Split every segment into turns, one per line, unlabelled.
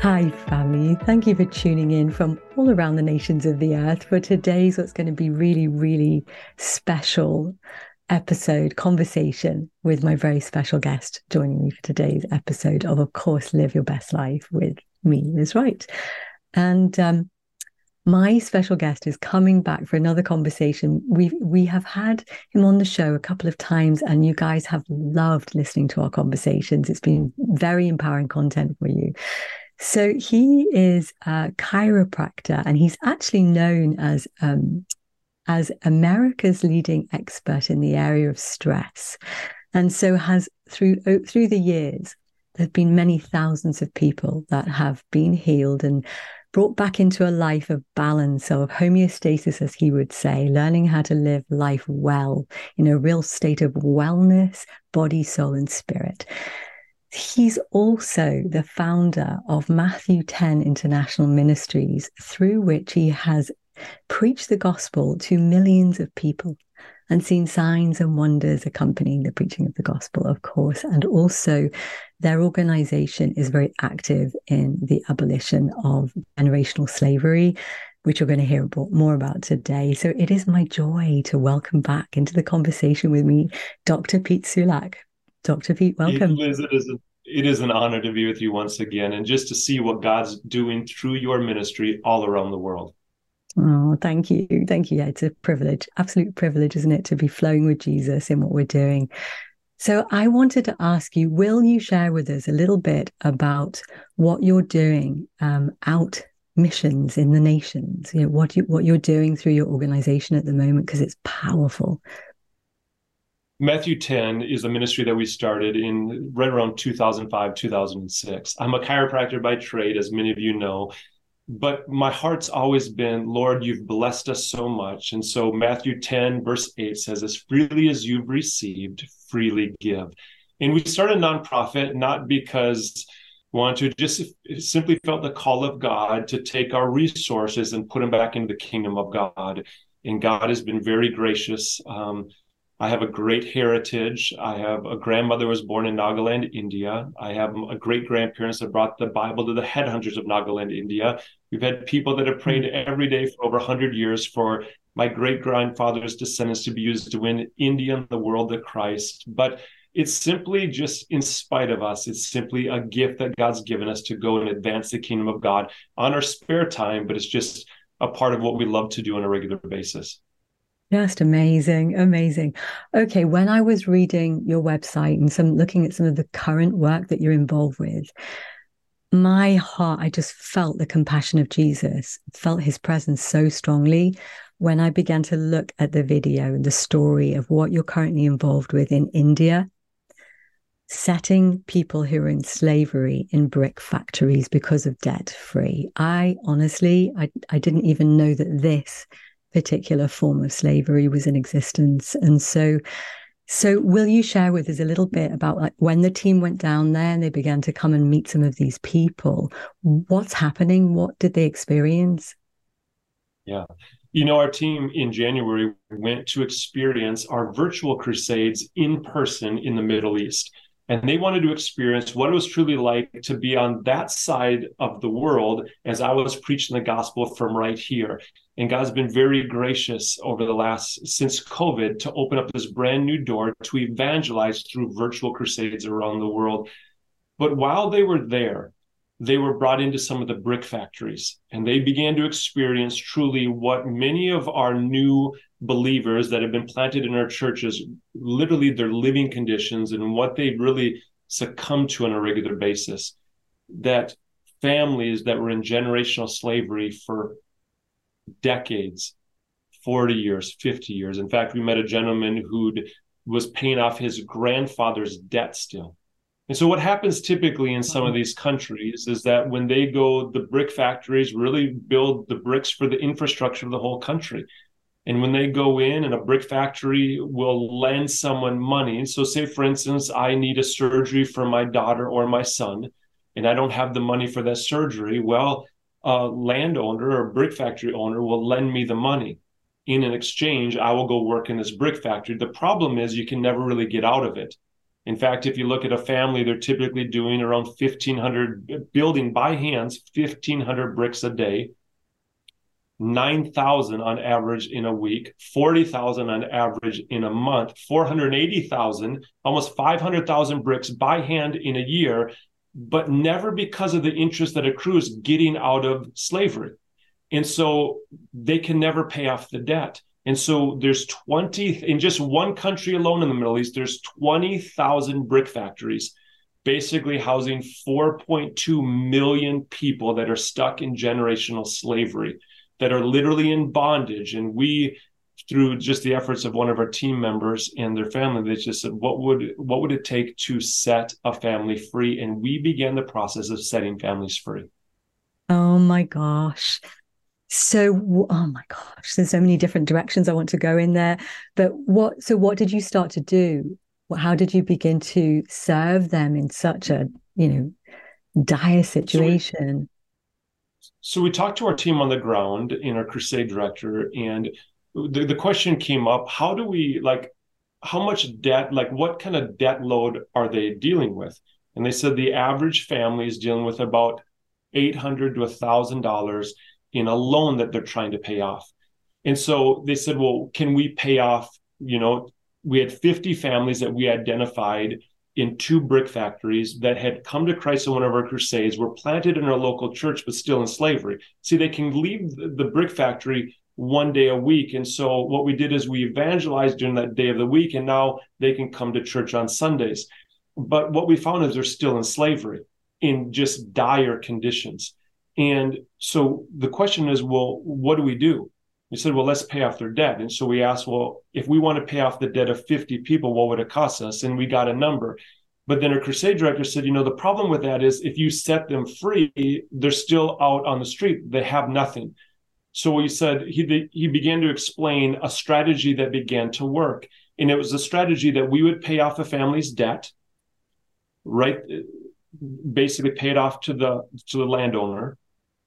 Hi, family. Thank you for tuning in from all around the nations of the earth for today's what's going to be really, really special episode conversation with my very special guest joining me for today's episode of, of course, Live Your Best Life with me, Liz Wright. And um, my special guest is coming back for another conversation. We we have had him on the show a couple of times, and you guys have loved listening to our conversations. It's been very empowering content for you. So he is a chiropractor, and he's actually known as um, as America's leading expert in the area of stress, and so has through through the years there have been many thousands of people that have been healed and brought back into a life of balance or of homeostasis, as he would say, learning how to live life well in a real state of wellness, body, soul, and spirit. He's also the founder of Matthew 10 International Ministries, through which he has preached the gospel to millions of people and seen signs and wonders accompanying the preaching of the gospel, of course. And also, their organization is very active in the abolition of generational slavery, which you're going to hear more about today. So it is my joy to welcome back into the conversation with me Dr. Pete Sulack. Dr. Pete, welcome.
Liz, it is, a, it is an honor to be with you once again and just to see what God's doing through your ministry all around the world.
Oh, thank you. Thank you. Yeah, it's a privilege, absolute privilege, isn't it, to be flowing with Jesus in what we're doing. So I wanted to ask you, will you share with us a little bit about what you're doing um, out missions in the nations? You know, what you what you're doing through your organization at the moment, because it's powerful.
Matthew 10 is a ministry that we started in right around 2005, 2006. I'm a chiropractor by trade, as many of you know. But my heart's always been, Lord, you've blessed us so much. And so Matthew 10, verse 8 says, As freely as you've received, freely give. And we started a nonprofit not because we wanted to just simply felt the call of God to take our resources and put them back into the kingdom of God. And God has been very gracious. Um, I have a great heritage. I have a grandmother was born in Nagaland, India. I have a great grandparents that brought the Bible to the headhunters of Nagaland, India. We've had people that have prayed every day for over 100 years for my great grandfather's descendants to be used to win India and the world to Christ. But it's simply just in spite of us. It's simply a gift that God's given us to go and advance the kingdom of God on our spare time, but it's just a part of what we love to do on a regular basis.
Just amazing, amazing. Okay, when I was reading your website and some looking at some of the current work that you're involved with, my heart, I just felt the compassion of Jesus, felt his presence so strongly when I began to look at the video and the story of what you're currently involved with in India, setting people who are in slavery in brick factories because of debt free. I honestly, I, I didn't even know that this particular form of slavery was in existence. And so, so will you share with us a little bit about like when the team went down there and they began to come and meet some of these people? What's happening? What did they experience?
Yeah. You know, our team in January went to experience our virtual crusades in person in the Middle East and they wanted to experience what it was truly like to be on that side of the world as I was preaching the gospel from right here. And God's been very gracious over the last since COVID to open up this brand new door to evangelize through virtual crusades around the world. But while they were there, they were brought into some of the brick factories and they began to experience truly what many of our new believers that have been planted in our churches literally their living conditions and what they really succumb to on a regular basis that families that were in generational slavery for decades 40 years 50 years. In fact we met a gentleman who was paying off his grandfather's debt still and so what happens typically in some of mm-hmm. these countries is that when they go the brick factories really build the bricks for the infrastructure of the whole country And when they go in and a brick factory will lend someone money. So, say for instance, I need a surgery for my daughter or my son, and I don't have the money for that surgery. Well, a landowner or brick factory owner will lend me the money. In an exchange, I will go work in this brick factory. The problem is you can never really get out of it. In fact, if you look at a family, they're typically doing around 1,500, building by hands 1,500 bricks a day, 9,000 on average in a week, 40,000 on average in a month, 480,000, almost 500,000 bricks by hand in a year, but never because of the interest that accrues getting out of slavery. And so they can never pay off the debt. And so there's 20 in just one country alone in the Middle East, there's 20,000 brick factories, basically housing 4.2 million people that are stuck in generational slavery, that are literally in bondage. And we, through just the efforts of one of our team members and their family, they just said, what would what would it take to set a family free? And we began the process of setting families free.
Oh my gosh. So, oh my gosh, there's so many different directions I want to go in there. But what, so what did you start to do? How did you begin to serve them in such a, you know, dire situation?
So we, so we talked to our team on the ground in our crusade director, and the, the question came up how do we, like, how much debt, like, what kind of debt load are they dealing with? And they said the average family is dealing with about 800 to $1,000 in a loan that they're trying to pay off. And so they said, well, can we pay off? You know, we had 50 families that we identified in two brick factories that had come to Christ in one of our crusades, were planted in our local church, but still in slavery. See, they can leave the brick factory one day a week. And so what we did is we evangelized during that day of the week, and now they can come to church on Sundays. But what we found is they're still in slavery in just dire conditions. And so the question is, well, what do we do? We said, well, let's pay off their debt. And so we asked, well, if we want to pay off the debt of 50 people, what would it cost us? And we got a number. But then our crusade director said, you know, the problem with that is if you set them free, they're still out on the street. They have nothing. So we said he he began to explain a strategy that began to work, and it was a strategy that we would pay off a family's debt, right? Basically, pay it off to the to the landowner,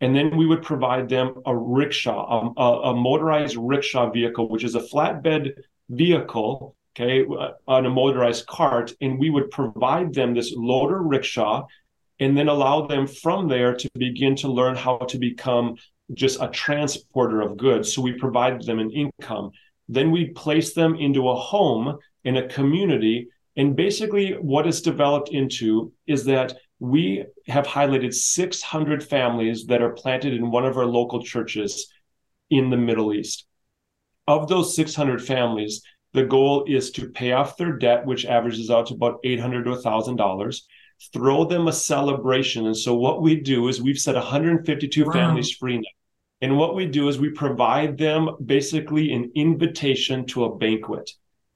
and then we would provide them a rickshaw, um, a, a, motorized rickshaw vehicle, which is a flatbed vehicle, okay, uh, on a motorized cart, and we would provide them this loader rickshaw, and then allow them from there to begin to learn how to become just a transporter of goods. So we provide them an income. Then we place them into a home in a community. And basically, what it's developed into is that we have highlighted 600 families that are planted in one of our local churches in the Middle East. Of those 600 families, the goal is to pay off their debt, which averages out to about 800 to $1,000, throw them a celebration. And so, what we do is we've set 152 wow. families free now. And what we do is we provide them basically an invitation to a banquet.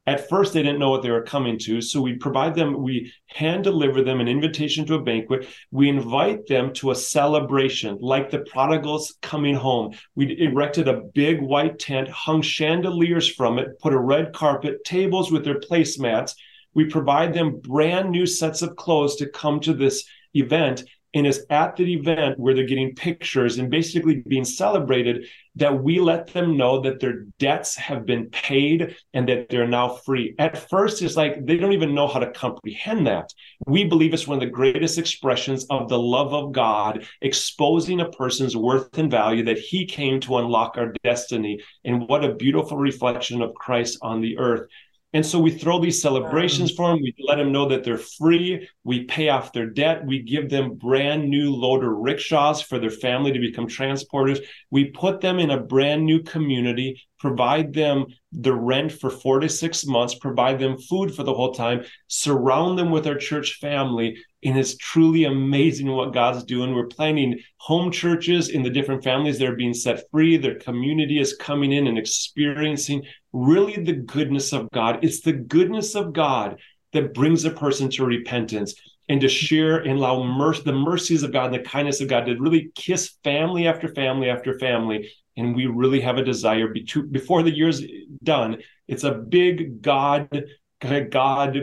At first, they didn't know what they were coming to. So we provide them, we hand deliver them an invitation to a banquet. We invite them to a celebration, like the prodigals coming home. We erected a big white tent, hung chandeliers from it, put a red carpet, tables with their placemats. We provide them brand new sets of clothes to come to this event and it's at the event where they're getting pictures and basically being celebrated that we let them know that their debts have been paid and that they're now free. At first, it's like they don't even know how to comprehend that. We believe it's one of the greatest expressions of the love of God, exposing a person's worth and value that He came to unlock our destiny. And what a beautiful reflection of Christ on the earth. And so we throw these celebrations um. for them. We let them know that they're free. We pay off their debt. We give them brand new loader rickshaws for their family to become transporters. We put them in a brand new community, provide them the rent for four to six months, provide them food for the whole time, surround them with our church family. And it's truly amazing what God's doing. We're planning home churches in the different families that are being set free. Their community is coming in and experiencing really the goodness of God. It's the goodness of God that brings a person to repentance. and to share and allow mercy, the mercies of God and the kindness of God to really kiss family after family after family. And we really have a desire before the year's done. It's a big God, God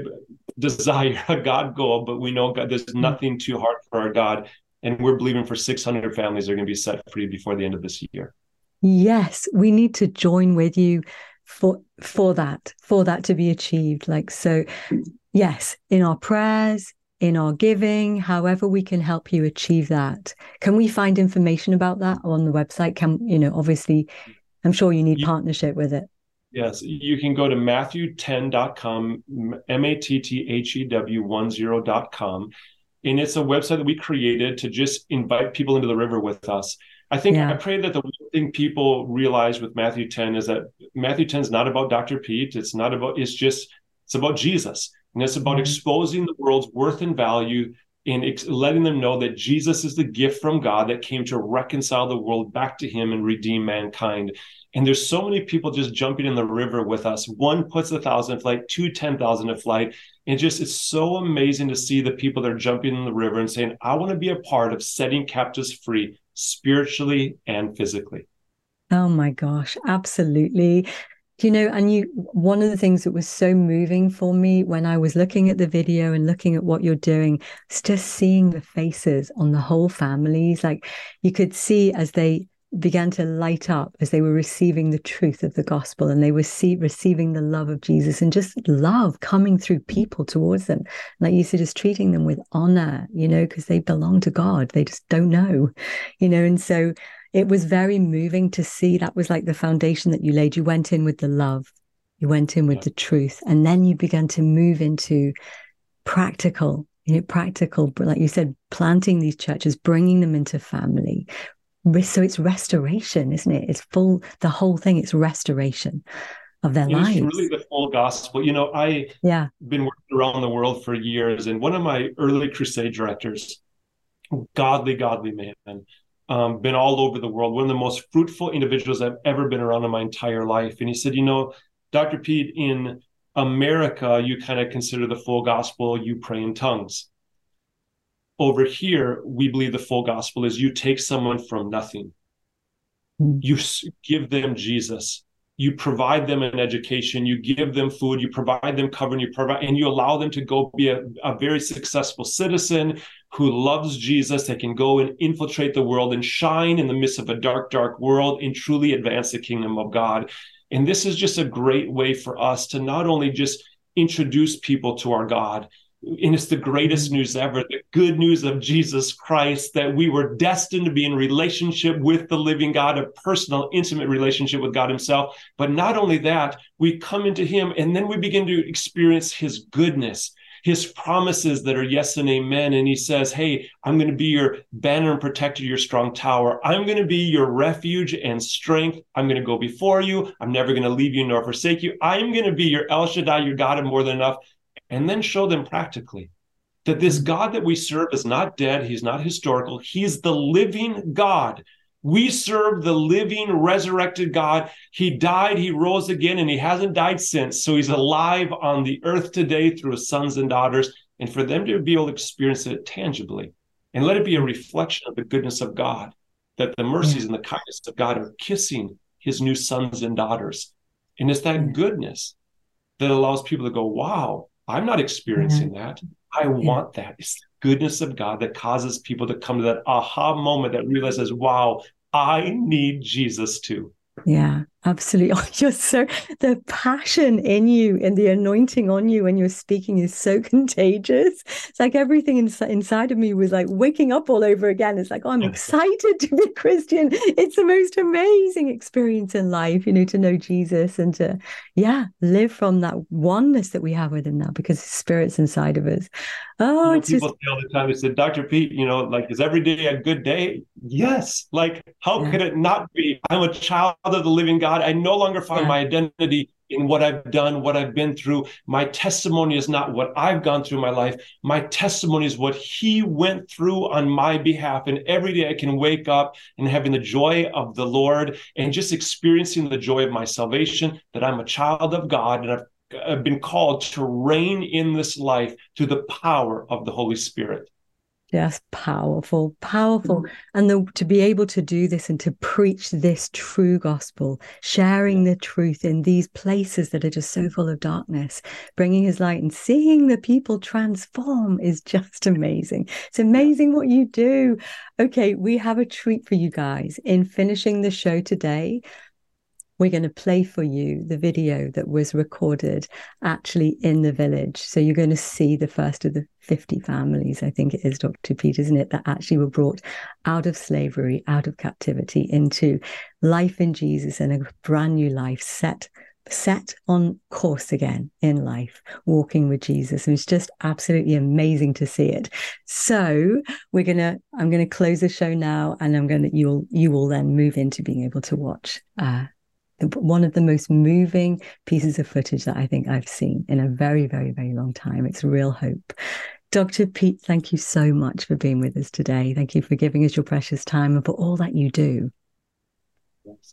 desire, a God goal, but we know God, there's mm-hmm. nothing too hard for our God. And we're believing for 600 families are going to be set free before the end of this year.
Yes, we need to join with you for for that, for that to be achieved. Like so, yes, in our prayers, in our giving, however we can help you achieve that. Can we find information about that on the website? Can you know, obviously, I'm sure you need partnership with it.
Yes, you can go to matthew10.com, M A T T H E W 10.com. And it's a website that we created to just invite people into the river with us. I think yeah. I pray that the one thing people realize with Matthew 10 is that Matthew 10 is not about Dr. Pete. It's not about, it's just, it's about Jesus. And it's about mm-hmm. exposing the world's worth and value and ex- letting them know that Jesus is the gift from God that came to reconcile the world back to him and redeem mankind. And there's so many people just jumping in the river with us. One puts a thousand flight, two ten thousand a flight. And just it's so amazing to see the people that are jumping in the river and saying, I want to be a part of setting captives free spiritually and physically.
Oh my gosh, absolutely. You know, and you one of the things that was so moving for me when I was looking at the video and looking at what you're doing, is just seeing the faces on the whole families. Like you could see as they began to light up as they were receiving the truth of the gospel and they were see, receiving the love of Jesus and just love coming through people towards them. Like you said, just treating them with honor, you know, because they belong to God. They just don't know, you know. And so it was very moving to see that was like the foundation that you laid. You went in with the love, you went in with yeah. the truth, and then you began to move into practical you know, practical, like you said, planting these churches, bringing them into family, so it's restoration, isn't it? It's full the whole thing. It's restoration of their lives.
It's really the full gospel. You know, I yeah been working around the world for years, and one of my early crusade directors, godly, godly man, um, been all over the world. One of the most fruitful individuals I've ever been around in my entire life. And he said, you know, Dr. Pete, in America, you kind of consider the full gospel. You pray in tongues over here, we believe the full gospel is you take someone from nothing, mm. you give them Jesus, you provide them an education, you give them food, you provide them cover, and you provide, and you allow them to go be a, a very successful citizen who loves Jesus, that can go and infiltrate the world and shine in the midst of a dark, dark world and truly advance the kingdom of God. And this is just a great way for us to not only just introduce people to our God, and it's the greatest mm-hmm. news ever the good news of Jesus Christ that we were destined to be in relationship with the living God, a personal, intimate relationship with God Himself. But not only that, we come into Him and then we begin to experience His goodness. His promises that are yes and amen. And he says, Hey, I'm going to be your banner and protector, your strong tower. I'm going to be your refuge and strength. I'm going to go before you. I'm never going to leave you nor forsake you. I'm going to be your El Shaddai, your God of more than enough and then show them practically that this mm-hmm. God that we serve is not dead, he's not historical, he's the living God. We serve the living, resurrected God. He died, he rose again, and he hasn't died since. So he's alive on the earth today through his sons and daughters. And for them to be able to experience it tangibly and let it be a reflection of the goodness of God, that the mm-hmm. mercies and the kindness of God are kissing his new sons and daughters. And it's that mm-hmm. goodness that allows people to go, wow, I'm not experiencing that. I want that. It's the goodness of God that causes people to come to that aha moment that realizes, wow, I need Jesus too.
Yeah, absolutely. Oh, you're so the passion in you and the anointing on you when you're speaking is so contagious. It's like everything inside inside of me was like waking up all over again. It's like, oh, I'm excited to be Christian. It's the most amazing experience in life, you know, to know Jesus and to, yeah, live from that oneness that we have with Him now because His Spirit's inside of us. Oh,
you know, people just... say all the time, they said, Dr. Pete, you know, like, is every day a good day? Yes. Like, how yeah. could it not be? I'm a child of the living God. I no longer find yeah. my identity in what I've done, what I've been through. My testimony is not what I've gone through in my life. My testimony is what He went through on my behalf. And every day I can wake up and having the joy of the Lord and just experiencing the joy of my salvation, that I'm a child of God and I've uh, been called to reign in this life through the power of the Holy Spirit.
Yes, powerful, powerful. Mm. And the, to be able to do this and to preach this true gospel, sharing the truth in these places that are just so full of darkness, bringing his light and seeing the people transform is just amazing. It's amazing what you do. Okay, we have a treat for you guys in finishing the show today we're going to play for you the video that was recorded actually in the village. So you're going to see the first of the 50 families, I think it is, Dr. Pete, isn't it, that actually were brought out of slavery, out of captivity into life in Jesus and a brand new life set set on course again in life walking with jesus and it's just absolutely amazing to see it so we're gonna i'm gonna close the show now and i'm gonna you'll you will then move into being able to watch uh, one of the most moving pieces of footage that I think I've seen in a very, very, very long time. It's real hope. Dr. Pete, thank you so much for being with us today. Thank you for giving us your precious time and for all that you do.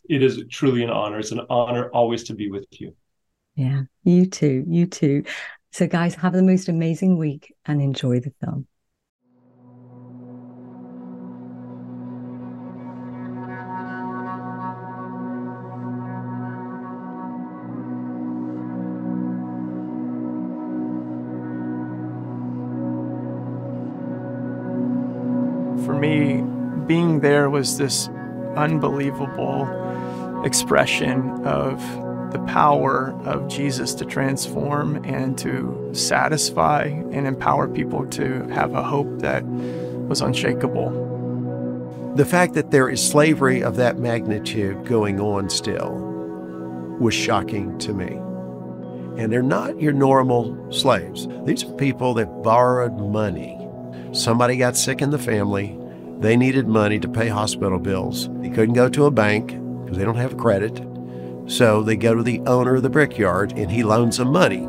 It is truly an honor. It's an honor always to be with you.
Yeah, you too. You too. So, guys, have the most amazing week and enjoy the film.
There was this unbelievable expression of the power of Jesus to transform and to satisfy and empower people to have a hope that was unshakable.
The fact that there is slavery of that magnitude going on still was shocking to me. And they're not your normal slaves. These are people that borrowed money. Somebody got sick in the family, they needed money to pay hospital bills. They couldn't go to a bank because they don't have credit. So they go to the owner of the brickyard and he loans them money.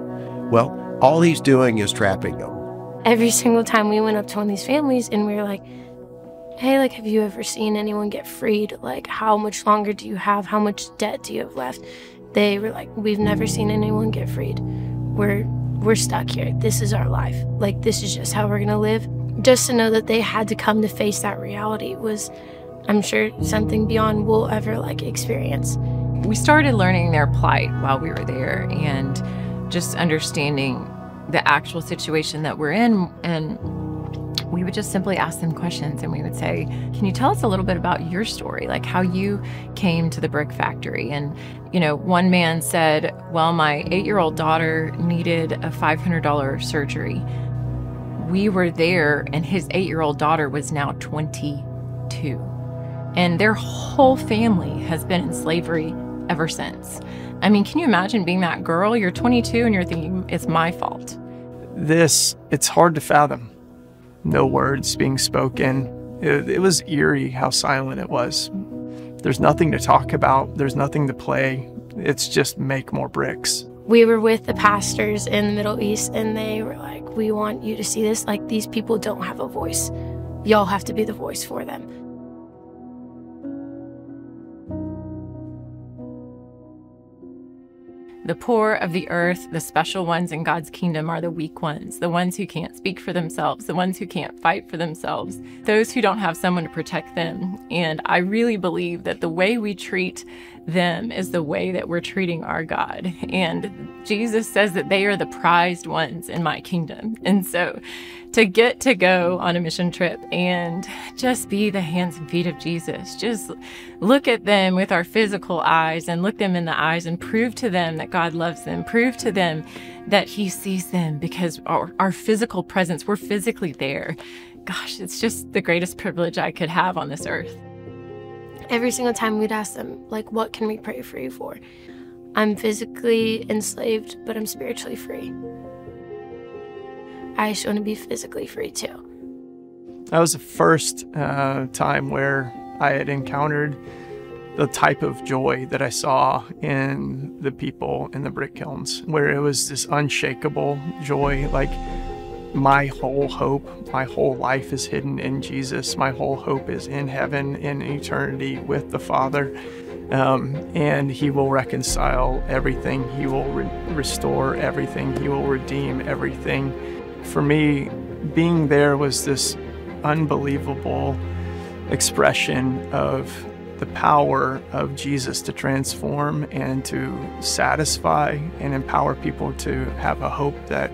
Well, all he's doing is trapping them.
Every single time we went up to one of these families and we were like, hey, like, have you ever seen anyone get freed? Like, how much longer do you have? How much debt do you have left? They were like, we've never seen anyone get freed. We're we're stuck here. This is our life. Like, this is just how we're gonna live just to know that they had to come to face that reality was i'm sure something beyond we'll ever like experience.
We started learning their plight while we were there and just understanding the actual situation that we're in and we would just simply ask them questions and we would say can you tell us a little bit about your story? Like how you came to the brick factory? And you know one man said well my 8-year-old daughter needed a $500 surgery we were there, and his eight year old daughter was now 22. And their whole family has been in slavery ever since. I mean, can you imagine being that girl? You're 22 and you're thinking, it's my fault.
This, it's hard to fathom. No words being spoken. It, it was eerie how silent it was. There's nothing to talk about, there's nothing to play. It's just make more bricks.
We were with the pastors in the Middle East, and they were like, we want you to see this. Like, these people don't have a voice. Y'all have to be the voice for them.
The poor of the earth, the special ones in God's kingdom, are the weak ones, the ones who can't speak for themselves, the ones who can't fight for themselves, those who don't have someone to protect them. And I really believe that the way we treat them is the way that we're treating our God. And Jesus says that they are the prized ones in my kingdom. And so to get to go on a mission trip and just be the hands and feet of Jesus, just look at them with our physical eyes and look them in the eyes and prove to them that God loves them, prove to them that He sees them because our, our physical presence, we're physically there. Gosh, it's just the greatest privilege I could have on this earth
every single time we'd ask them, like, what can we pray for you for? I'm physically enslaved, but I'm spiritually free. I just want to be physically free too.
That was the first uh, time where I had encountered the type of joy that I saw in the people in the brick kilns, where it was this unshakable joy, like my whole hope, my whole life is hidden in Jesus. My whole hope is in heaven, in eternity with the Father. Um, and he will reconcile everything. He will re- restore everything. He will redeem everything. For me, being there was this unbelievable expression of the power of Jesus to transform and to satisfy and empower people to have a hope that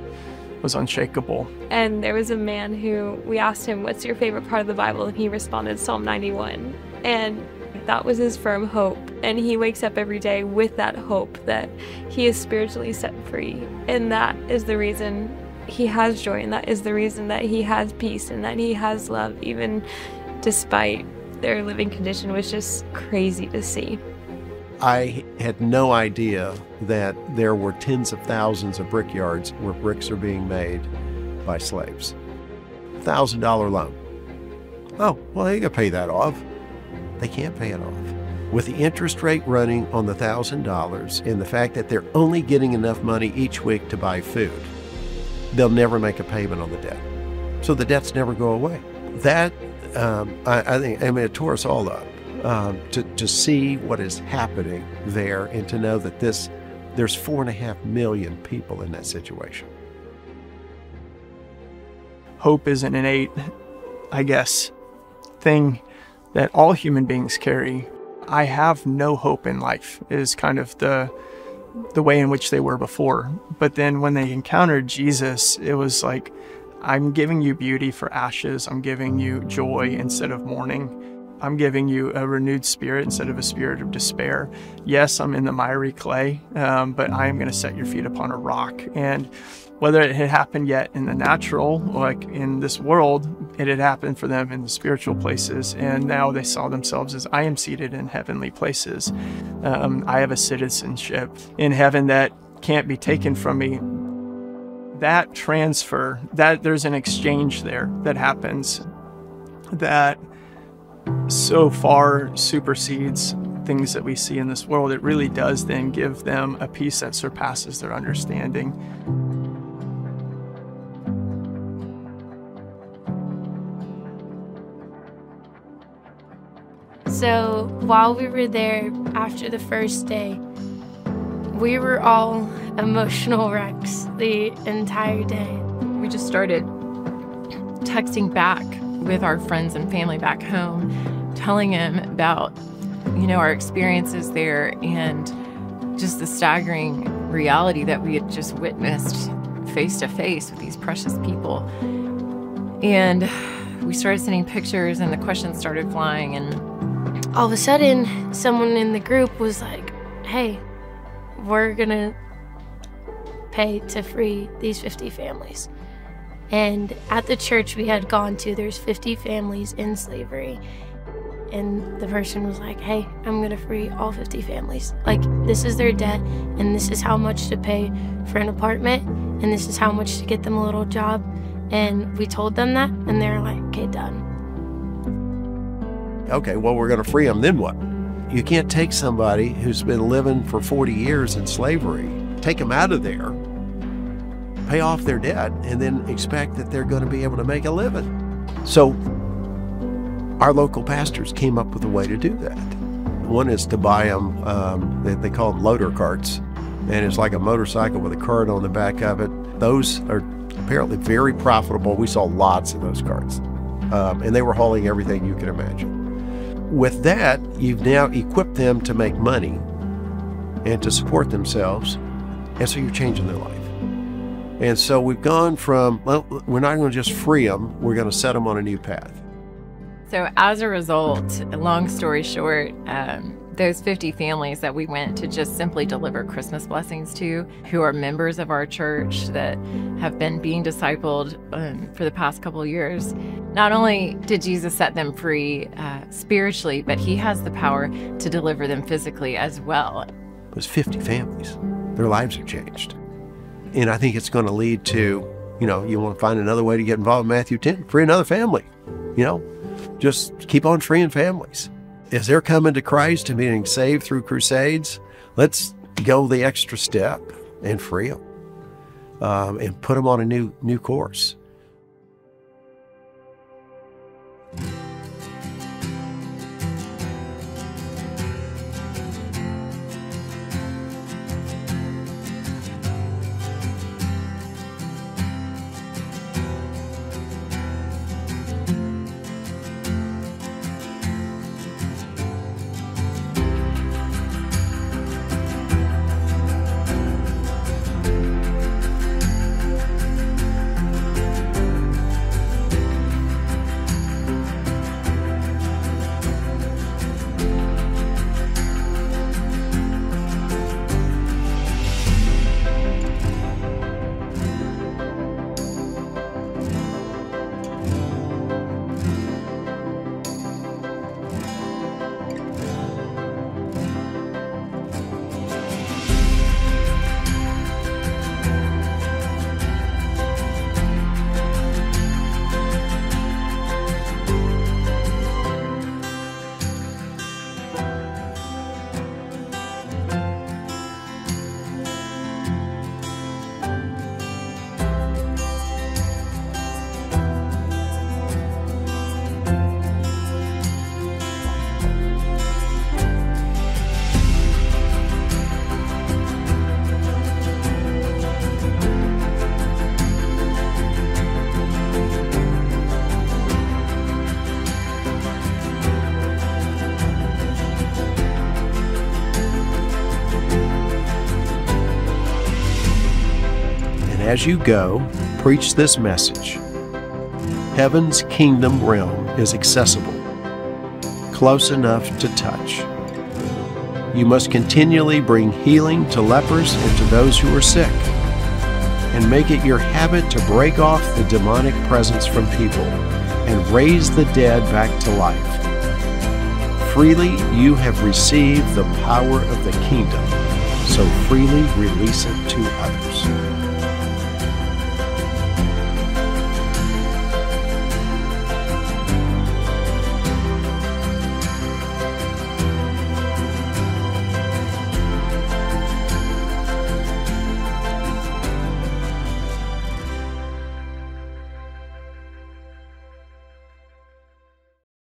was unshakable.
And there was a man who we asked him, What's your favorite part of the Bible? And he responded, Psalm 91. And that was his firm hope. And he wakes up every day with that hope that he is spiritually set free. And that is the reason he has joy. And that is the reason that he has peace and that he has love, even despite their living condition was just crazy to see.
I had no idea that there were tens of thousands of brickyards where bricks are being made by slaves. Thousand dollar loan. Oh, well, they can pay that off. They can't pay it off. With the interest rate running on the thousand dollars and the fact that they're only getting enough money each week to buy food, they'll never make a payment on the debt. So the debts never go away. That um, I, I, think I mean it tore us all up um, to to see what is happening there and to know that this there's four and a half million people in that situation.
Hope is an innate, I guess, thing that all human beings carry. I have no hope in life is kind of the the way in which they were before. But then when they encountered Jesus, it was like I'm giving you beauty for ashes. I'm giving you joy instead of mourning. I'm giving you a renewed spirit instead of a spirit of despair. Yes, I'm in the miry clay, um, but I am going to set your feet upon a rock. And whether it had happened yet in the natural, like in this world, it had happened for them in the spiritual places. And now they saw themselves as I am seated in heavenly places. Um, I have a citizenship in heaven that can't be taken from me that transfer, that there's an exchange there that happens that so far supersedes things that we see in this world. It really does then give them a peace that surpasses their understanding.
So while we were there after the first day, we were all emotional wrecks the entire day.
We just started texting back with our friends and family back home, telling them about, you know, our experiences there and just the staggering reality that we had just witnessed face to face with these precious people. And we started sending pictures and the questions started flying and
all of a sudden someone in the group was like, "Hey, we're going to pay to free these 50 families. And at the church we had gone to, there's 50 families in slavery. And the person was like, hey, I'm going to free all 50 families. Like, this is their debt, and this is how much to pay for an apartment, and this is how much to get them a little job. And we told them that, and they're like, okay, done.
Okay, well, we're going to free them, then what? You can't take somebody who's been living for 40 years in slavery, take them out of there, pay off their debt, and then expect that they're going to be able to make a living. So, our local pastors came up with a way to do that. One is to buy them, um, they, they call them loader carts, and it's like a motorcycle with a cart on the back of it. Those are apparently very profitable. We saw lots of those carts, um, and they were hauling everything you can imagine. With that, you've now equipped them to make money and to support themselves. And so you're changing their life. And so we've gone from, well, we're not going to just free them, we're going to set them on a new path.
So, as a result, long story short, um, those 50 families that we went to just simply deliver Christmas blessings to, who are members of our church that have been being discipled um, for the past couple of years. Not only did Jesus set them free uh, spiritually, but he has the power to deliver them physically as well.
Those 50 families, their lives are changed. And I think it's going to lead to, you know, you want to find another way to get involved in Matthew 10, free another family, you know, just keep on freeing families as they're coming to Christ and being saved through crusades, let's go the extra step and free them um, and put them on a new new course. As you go, preach this message. Heaven's kingdom realm is accessible, close enough to touch. You must continually bring healing to lepers and to those who are sick, and make it your habit to break off the demonic presence from people and raise the dead back to life. Freely you have received the power of the kingdom, so freely release it to others.